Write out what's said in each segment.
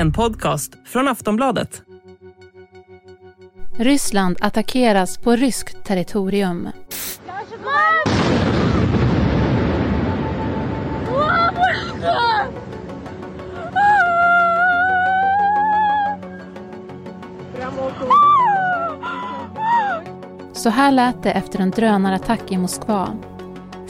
En podcast från Aftonbladet. Ryssland attackeras på ryskt territorium. Så här lät det efter en drönarattack i Moskva.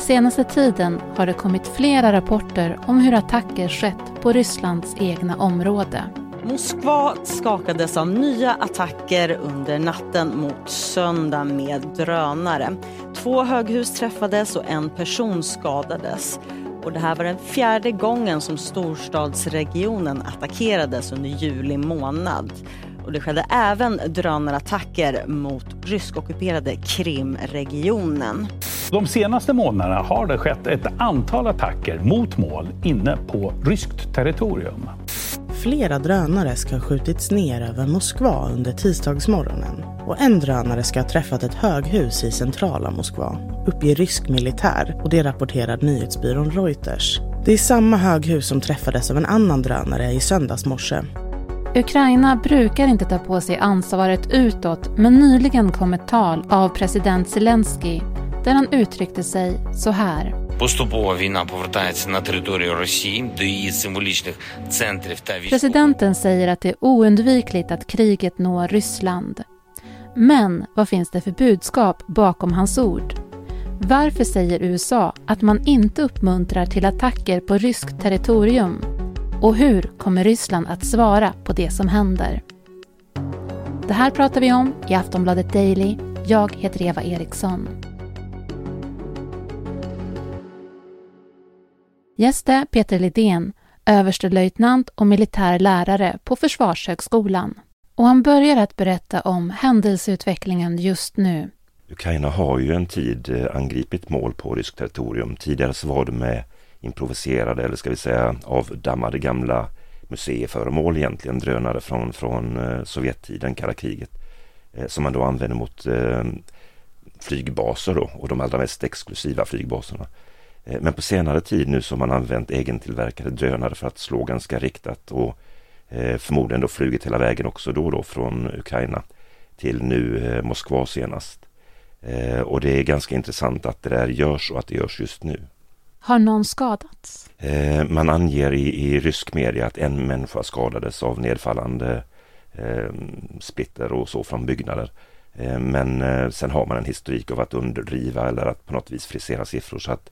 Senaste tiden har det kommit flera rapporter om hur attacker skett på Rysslands egna område. Moskva skakades av nya attacker under natten mot söndag med drönare. Två höghus träffades och en person skadades. Och det här var den fjärde gången som storstadsregionen attackerades under juli månad. Och det skedde även drönarattacker mot ryskockuperade Krimregionen. De senaste månaderna har det skett ett antal attacker mot mål inne på ryskt territorium. Flera drönare ska ha skjutits ner över Moskva under tisdagsmorgonen och en drönare ska ha träffat ett höghus i centrala Moskva, uppger rysk militär och det rapporterar nyhetsbyrån Reuters. Det är samma höghus som träffades av en annan drönare i söndags morse. Ukraina brukar inte ta på sig ansvaret utåt men nyligen kom ett tal av president Zelensky där han uttryckte sig så här. Presidenten säger att det är oundvikligt att kriget når Ryssland. Men vad finns det för budskap bakom hans ord? Varför säger USA att man inte uppmuntrar till attacker på ryskt territorium? Och hur kommer Ryssland att svara på det som händer? Det här pratar vi om i Aftonbladet Daily. Jag heter Eva Eriksson. Gäst är Peter Lidén, överstelöjtnant och militär lärare på Försvarshögskolan. Och han börjar att berätta om händelseutvecklingen just nu. Ukraina har ju en tid eh, angripit mål på ryskt territorium. Tidigare så var det med improviserade eller ska vi säga avdammade gamla museiföremål egentligen, drönare från, från eh, Sovjettiden, kalla kriget, eh, som man då använder mot eh, flygbaser då, och de allra mest exklusiva flygbaserna. Eh, men på senare tid nu så har man använt egentillverkade drönare för att slå ganska riktat och eh, förmodligen då flugit hela vägen också då och då från Ukraina till nu eh, Moskva senast. Och det är ganska intressant att det där görs och att det görs just nu. Har någon skadats? Man anger i, i rysk media att en människa skadades av nedfallande splitter och så från byggnader. Men sen har man en historik av att underdriva eller att på något vis frisera siffror så att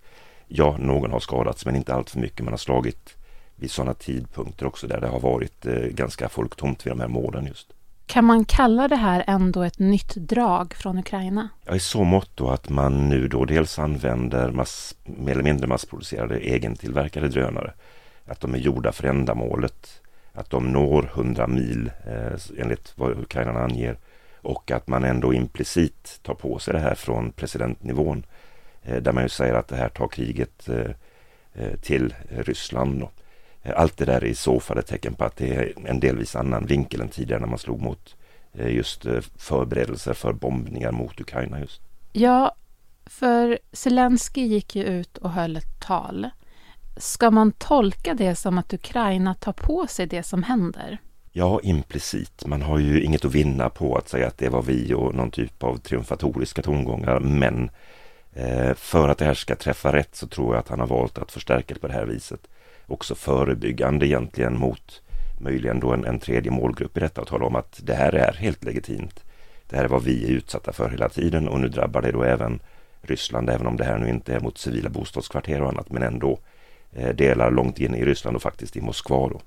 ja, någon har skadats men inte allt för mycket. Man har slagit vid sådana tidpunkter också där det har varit eh, ganska folktomt vid de här målen just. Kan man kalla det här ändå ett nytt drag från Ukraina? Ja, i så mått då att man nu då dels använder mass, mer eller mindre massproducerade egentillverkade drönare. Att de är gjorda för ändamålet. Att de når 100 mil eh, enligt vad Ukraina anger. Och att man ändå implicit tar på sig det här från presidentnivån. Eh, där man ju säger att det här tar kriget eh, eh till Ryssland. Allt det där är i så fall ett tecken på att det är en delvis annan vinkel än tidigare när man slog mot just förberedelser för bombningar mot Ukraina just. Ja, för Zelensky gick ju ut och höll ett tal. Ska man tolka det som att Ukraina tar på sig det som händer? Ja, implicit. Man har ju inget att vinna på att säga att det var vi och någon typ av triumfatoriska tongångar. Men för att det här ska träffa rätt så tror jag att han har valt att förstärka det på det här viset också förebyggande egentligen mot möjligen då en, en tredje målgrupp i detta och tala om att det här är helt legitimt. Det här är vad vi är utsatta för hela tiden och nu drabbar det då även Ryssland, även om det här nu inte är mot civila bostadskvarter och annat, men ändå eh, delar långt in i Ryssland och faktiskt i Moskva då.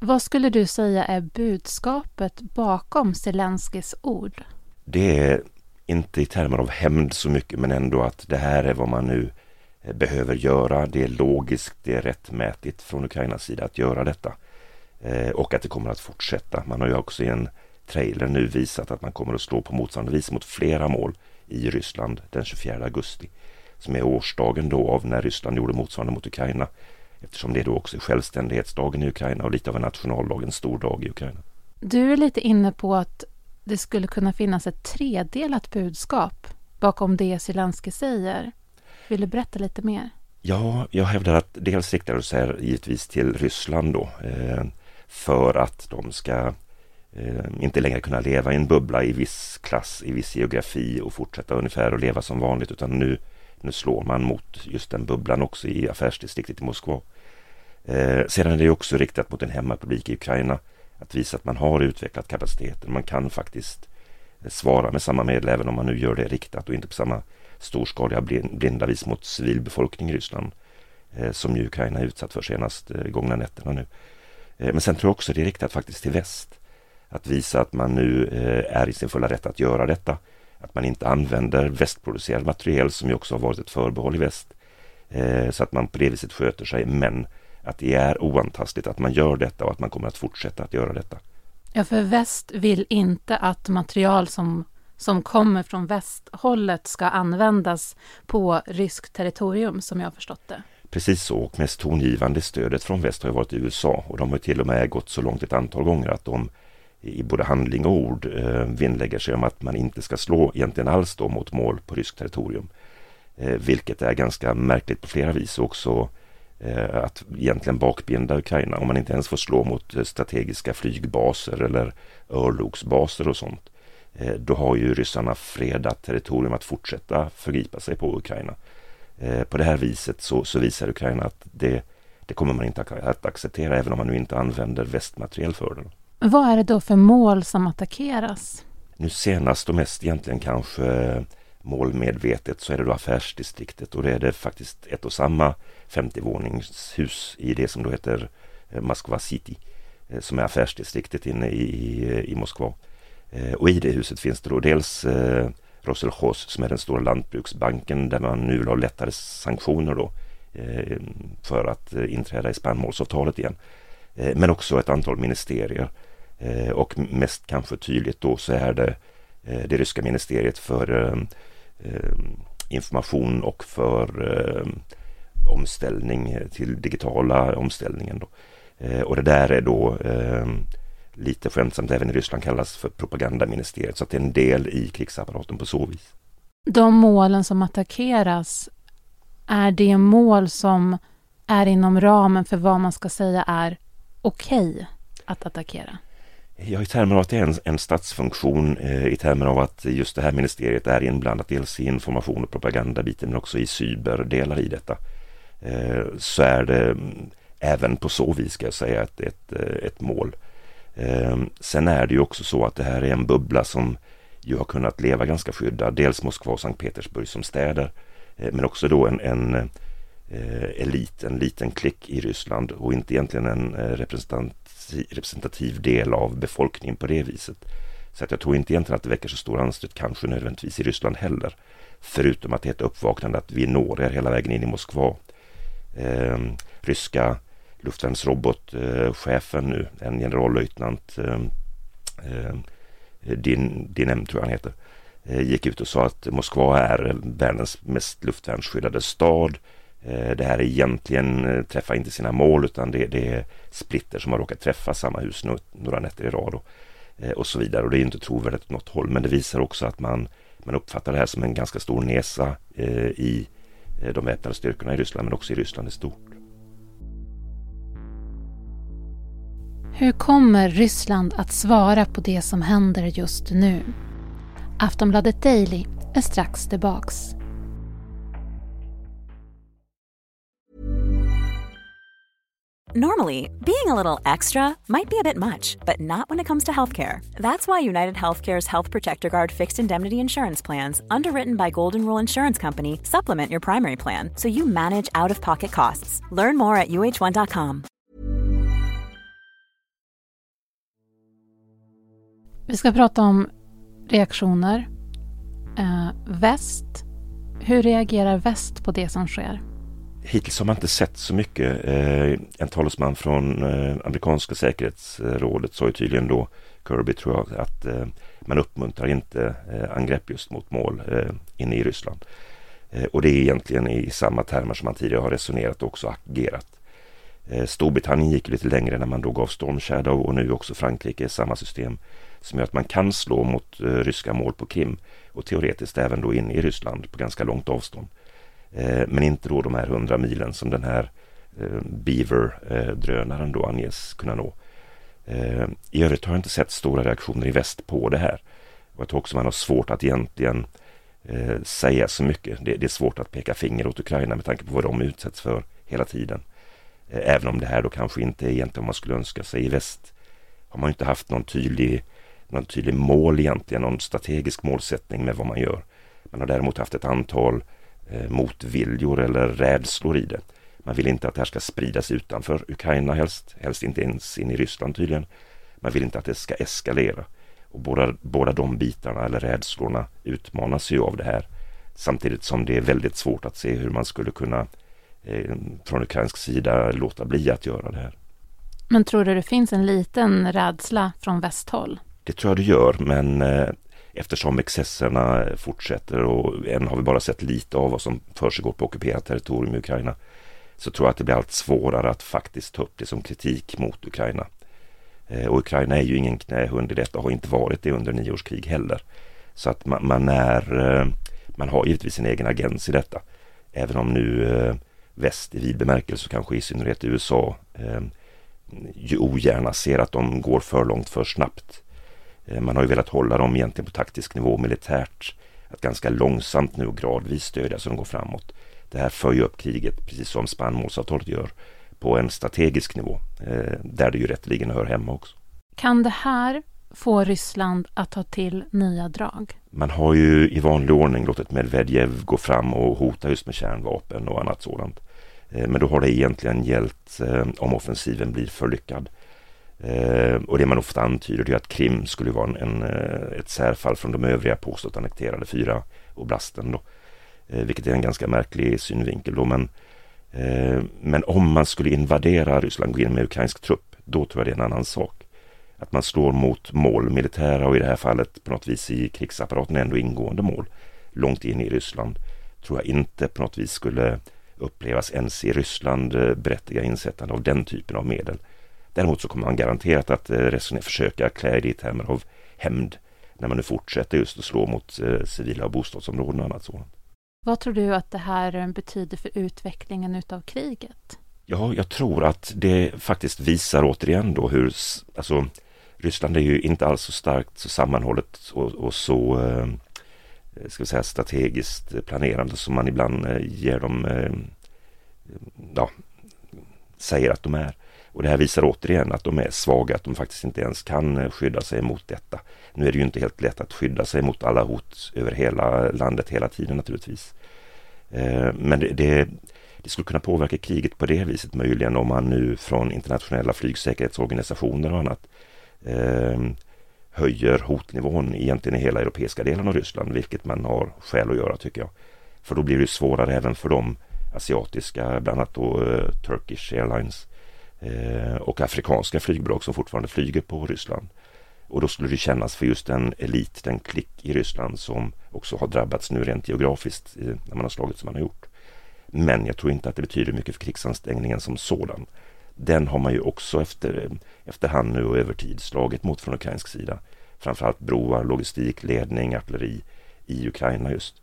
Vad skulle du säga är budskapet bakom Zelenskis ord? Det är inte i termer av hämnd så mycket, men ändå att det här är vad man nu eh, behöver göra. Det är logiskt, det är rättmätigt från Ukrainas sida att göra detta. Eh, och att det kommer att fortsätta. Man har ju också i en trailer nu visat att man kommer att slå på motsvarande vis mot flera mål i Ryssland den 24 augusti. Som är årsdagen då av när Ryssland gjorde motsvarande mot Ukraina. Eftersom det då också är självständighetsdagen i Ukraina och lite av en nationaldag, en stor dag i Ukraina. Du är lite inne på att det skulle kunna finnas ett tredelat budskap bakom det Zelenskyj säger. Vill du berätta lite mer? Ja, jag hävdar att dels riktar det sig givetvis till Ryssland då. Eh, för att de ska eh, inte längre kunna leva i en bubbla i viss klass, i viss geografi och fortsätta ungefär att leva som vanligt utan nu, nu slår man mot just den bubblan också i affärsdistriktet i Moskva. Eh, sedan är det också riktat mot en hemmapublik i Ukraina att visa att man har utvecklat kapaciteten. Man kan faktiskt eh, svara med samma medel även om man nu gör det riktat och inte på samma storskaliga blinda vis mot civilbefolkning i Ryssland eh, som ju Ukraina är utsatt för senast eh, gångna nätterna nu. Men sen tror jag också det är riktat faktiskt till väst. Att visa att man nu är i sin fulla rätt att göra detta. Att man inte använder västproducerad materiel som ju också har varit ett förbehåll i väst. Så att man på det viset sköter sig men att det är oantastligt att man gör detta och att man kommer att fortsätta att göra detta. Ja, för väst vill inte att material som, som kommer från västhållet ska användas på ryskt territorium, som jag har förstått det. Precis så, och mest tongivande stödet från väst har varit USA och de har till och med gått så långt ett antal gånger att de i både handling och ord eh, vinnlägger sig om att man inte ska slå egentligen alls då mot mål på ryskt territorium. Eh, vilket är ganska märkligt på flera vis också eh, att egentligen bakbinda Ukraina om man inte ens får slå mot eh, strategiska flygbaser eller örlogsbaser och sånt. Eh, då har ju ryssarna fredat territorium att fortsätta förgripa sig på Ukraina. Eh, på det här viset så, så visar Ukraina att det, det kommer man inte att acceptera även om man nu inte använder västmateriel för det. Vad är det då för mål som attackeras? Nu senast och mest egentligen kanske målmedvetet så är det då affärsdistriktet och det är det faktiskt ett och samma 50-våningshus i det som då heter eh, Moskva City eh, som är affärsdistriktet inne i, i Moskva. Eh, och i det huset finns det då dels Roselchos som är den stora lantbruksbanken där man nu vill ha lättare sanktioner då för att inträda i spannmålsavtalet igen. Men också ett antal ministerier och mest kanske tydligt då så är det det ryska ministeriet för Ehm, information och för ehm, omställning till digitala omställningen. Då. Eh, och det där är då ehm, lite skämtsamt även i Ryssland kallas för propagandaministeriet. Så att det är en del i krigsapparaten på så vis. De målen som attackeras, är det mål som är inom ramen för vad man ska säga är okej okay att attackera? Ja, i termer av att det är en, en statsfunktion, eh, i termer av att just det här ministeriet är inblandat dels i information och propagandabiten men också i cyberdelar i detta. Eh, så är det mm, även på så vis ska jag säga ett, ett, eh, ett mål. Eh, sen är det ju också så att det här är en bubbla som ju har kunnat leva ganska skyddad. Dels Moskva och Sankt Petersburg som städer. Eh, men också då en, en eh, Eh, elit, en liten klick i Ryssland och inte egentligen en eh, representativ, del av befolkningen på det viset. Så att jag tror inte egentligen att det väcker så stor anstöt kanske nödvändigtvis i Ryssland heller. Förutom att det är ett uppvaknande att vi når er hela vägen in i Moskva. Ehm, eh, ryska luftvärnsrobotchefen nu, en generallöjtnant eh, eh, Din, Dinem tror jag han heter, eh, gick ut och sa att Moskva är världens mest luftvärnsskyddade stad. Eh, det här egentligen eh, träffar inte sina mål utan det, det är splitter som har råkat träffa samma hus några nätter i rad och, eh, och så vidare. Och det är inte trovärdigt åt något håll men det visar också att man, man uppfattar det här som en ganska stor nesa i de väpnade styrkorna i Ryssland men också i Ryssland i stort. Hur kommer Ryssland att svara på det som händer just nu? Aftonbladet Daily är strax tillbaks. Normally, being a little extra might be a bit much, but not when it comes to healthcare. That's why United Healthcare's Health Protector Guard fixed indemnity insurance plans, underwritten by Golden Rule Insurance Company, supplement your primary plan so you manage out of pocket costs. Learn more at uh1.com. Vi ska prata om reaktioner. Eh, väst. Hur reagerar väst på det som sker? Hittills har man inte sett så mycket. Eh, en talesman från eh, amerikanska säkerhetsrådet sa ju tydligen då, Kirby tror jag, att eh, man uppmuntrar inte eh, angrepp just mot mål eh, inne i Ryssland. Eh, och det är egentligen i samma termer som man tidigare har resonerat och också agerat. Eh, Storbritannien gick lite längre när man då gav Storm Shadow och nu också Frankrike samma system som gör att man kan slå mot eh, ryska mål på Krim och teoretiskt även då in i Ryssland på ganska långt avstånd. Eh, men inte då de här hundra milen som den här eh, Beaver-drönaren då anges kunna nå. Eh, I övrigt har jag inte sett stora reaktioner i väst på det här. Och jag tror också man har svårt att egentligen säga så mycket. Det, är svårt att peka finger åt Ukraina med tanke på vad de utsätts för hela tiden. Även om det här då kanske inte är egentligen vad man skulle önska sig. I väst har man inte haft någon tydlig, någon tydlig mål egentligen, någon strategisk målsättning med vad man gör. Man har däremot haft ett antal eh, motviljor eller rädslor i det. Man vill inte att det här ska spridas utanför Ukraina helst, helst inte ens in i Ryssland tydligen. Man vill inte att det ska eskalera. Och båda, båda de bitarna eller rädslorna utmanas ju av det här. Samtidigt som det är väldigt svårt att se hur man skulle kunna eh, från ukrainsk sida låta bli att göra det här. Men tror du det finns en liten rädsla från västhåll? Det tror jag det gör, men eh, eftersom excesserna fortsätter och än har vi bara sett lite av vad som försiggår på ockuperat territorium i Ukraina så tror jag att det blir allt svårare att faktiskt ta upp det som kritik mot Ukraina. Eh, och Ukraina är ju ingen knähund i detta och har inte varit det under nio års krig heller. Så att man, man, är, eh, man har givetvis sin egen agens i detta. Även om nu eh, väst i vid bemärkelse, kanske i synnerhet USA, ju ogärna ser att de går för långt för snabbt. Man har ju velat hålla dem egentligen på taktisk nivå militärt. Att ganska långsamt nu och gradvis stödja så de går framåt. Det här för ju upp kriget, precis som spannmålsavtalet gör, på en strategisk nivå, eh, där det ju rätteligen hör hemma också. Kan det här få Ryssland att ta till nya drag? Man har ju i vanlig ordning låtit Medvedev gå fram och hota just med kärnvapen och annat sådant. Eh, men då har det egentligen gällt eh, om offensiven blir för lyckad. Eh, och det man ofta antyder är att Krim skulle vara en, eh, ett särfall från de övriga påstått annekterade fyra oblasten. Då. Eh, vilket är en ganska märklig synvinkel då. Men Eh, men om man skulle invadera Ryssland, gå in med ukrainsk trupp, då tror jag det är en annan sak. Att man slår mot mål, militära och i det här fallet på något vis i krigsapparaten ändå ingående mål, långt in i Ryssland, tror jag inte på något vis skulle upplevas ens i Ryssland berättiga insättande av den typen av medel. Däremot så kommer man garanterat att eh, resonera, försöka klä det i termer av hämnd när man nu fortsätter just att slå mot civila och bostadsområden och annat sådant. Vad tror du att det här betyder för utvecklingen utav kriget? Ja, jag tror att det faktiskt visar återigen då hur, alltså Ryssland är ju inte alls så starkt, så sammanhållet och, och så, eh, ska vi säga strategiskt planerande som man ibland eh, ger dem, eh, ja, säger att de är. Och det här visar återigen att de är svaga, att de faktiskt inte ens kan eh, skydda sig mot detta. Nu är det ju inte helt lätt att skydda sig mot alla hot över hela landet hela tiden naturligtvis. Eh, men det, det, det, skulle kunna påverka kriget på det viset möjligen om man nu från internationella flygsäkerhetsorganisationer och annat ehm, höjer hotnivån egentligen i hela europeiska delen av Ryssland, vilket man har skäl att göra tycker jag. För då blir det svårare även för de asiatiska, bland annat då eh, Turkish Airlines Eh, och afrikanska flygbolag som fortfarande flyger på Ryssland. Och då skulle det kännas för just den elit, den klick i Ryssland som också har drabbats nu rent geografiskt eh, när man har slagit som man har gjort. Men jag tror inte att det betyder mycket för krigsansträngningen som sådan. Den har man ju också efter, eh, efterhand nu och över tid slagit mot från ukrainsk sida. Framförallt broar, logistik, ledning, artilleri i Ukraina just.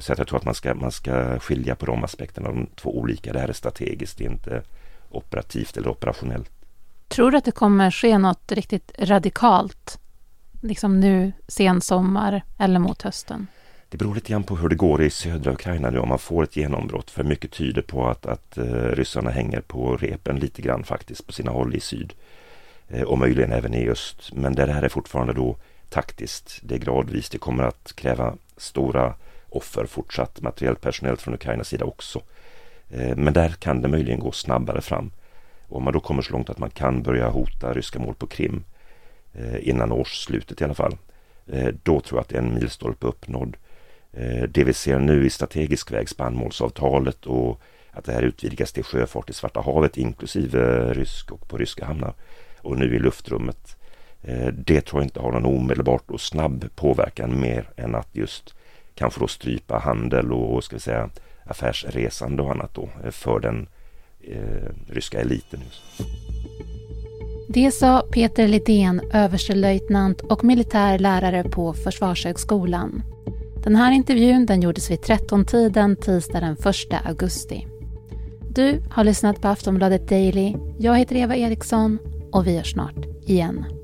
Så jag tror att man ska, man ska skilja på de aspekterna, de två olika. Det här är strategiskt, det är inte operativt eller operationellt. Tror du att det kommer ske något riktigt radikalt, liksom nu sen sommar eller mot hösten? Det beror lite grann på hur det går i södra Ukraina nu om man får ett genombrott. För mycket tyder på att, att uh, ryssarna hänger på repen lite grann faktiskt på sina håll i syd. Uh, och möjligen även i öst. Men det här är fortfarande då taktiskt. Det är gradvis. Det kommer att kräva stora offer fortsatt materiellt personellt från Ukrainas sida också. Eh, men där kan det möjligen gå snabbare fram. Om man då kommer så långt att man kan börja hota ryska mål på Krim eh, innan årsslutet i alla fall, eh, då tror jag att en milstolpe uppnådd. Det vi ser nu i strategisk väg, spannmålsavtalet och att det här utvidgas till sjöfart i Svarta havet inklusive rysk och på ryska hamnar och nu i luftrummet. Det tror jag inte har någon omedelbart och snabb påverkan mer än att just kanske då strypa handel och ska vi säga affärsresande och annat då eh, för den eh, ryska eliten. Just. Det sa Peter Lidén, överstelöjtnant och militär lärare på Försvarshögskolan. Den här intervjun den gjordes vid 13-tiden tisdag den 1 augusti. Du har lyssnat på Aftonbladet Daily. Jag heter Eva Eriksson och vi hörs snart. igen.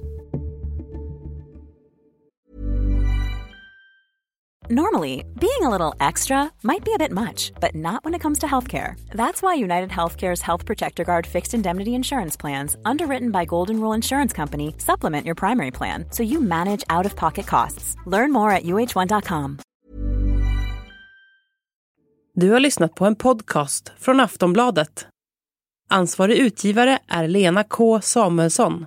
Normally, being a little extra might be a bit much, but not when it comes to healthcare. That's why United Healthcare's Health Protector Guard fixed indemnity insurance plans, underwritten by Golden Rule Insurance Company, supplement your primary plan so you manage out of pocket costs. Learn more at uh1.com. Du har lyssnat på en podcast från Aftonbladet. Ansvarig utgivare är Lena K Samuelsson.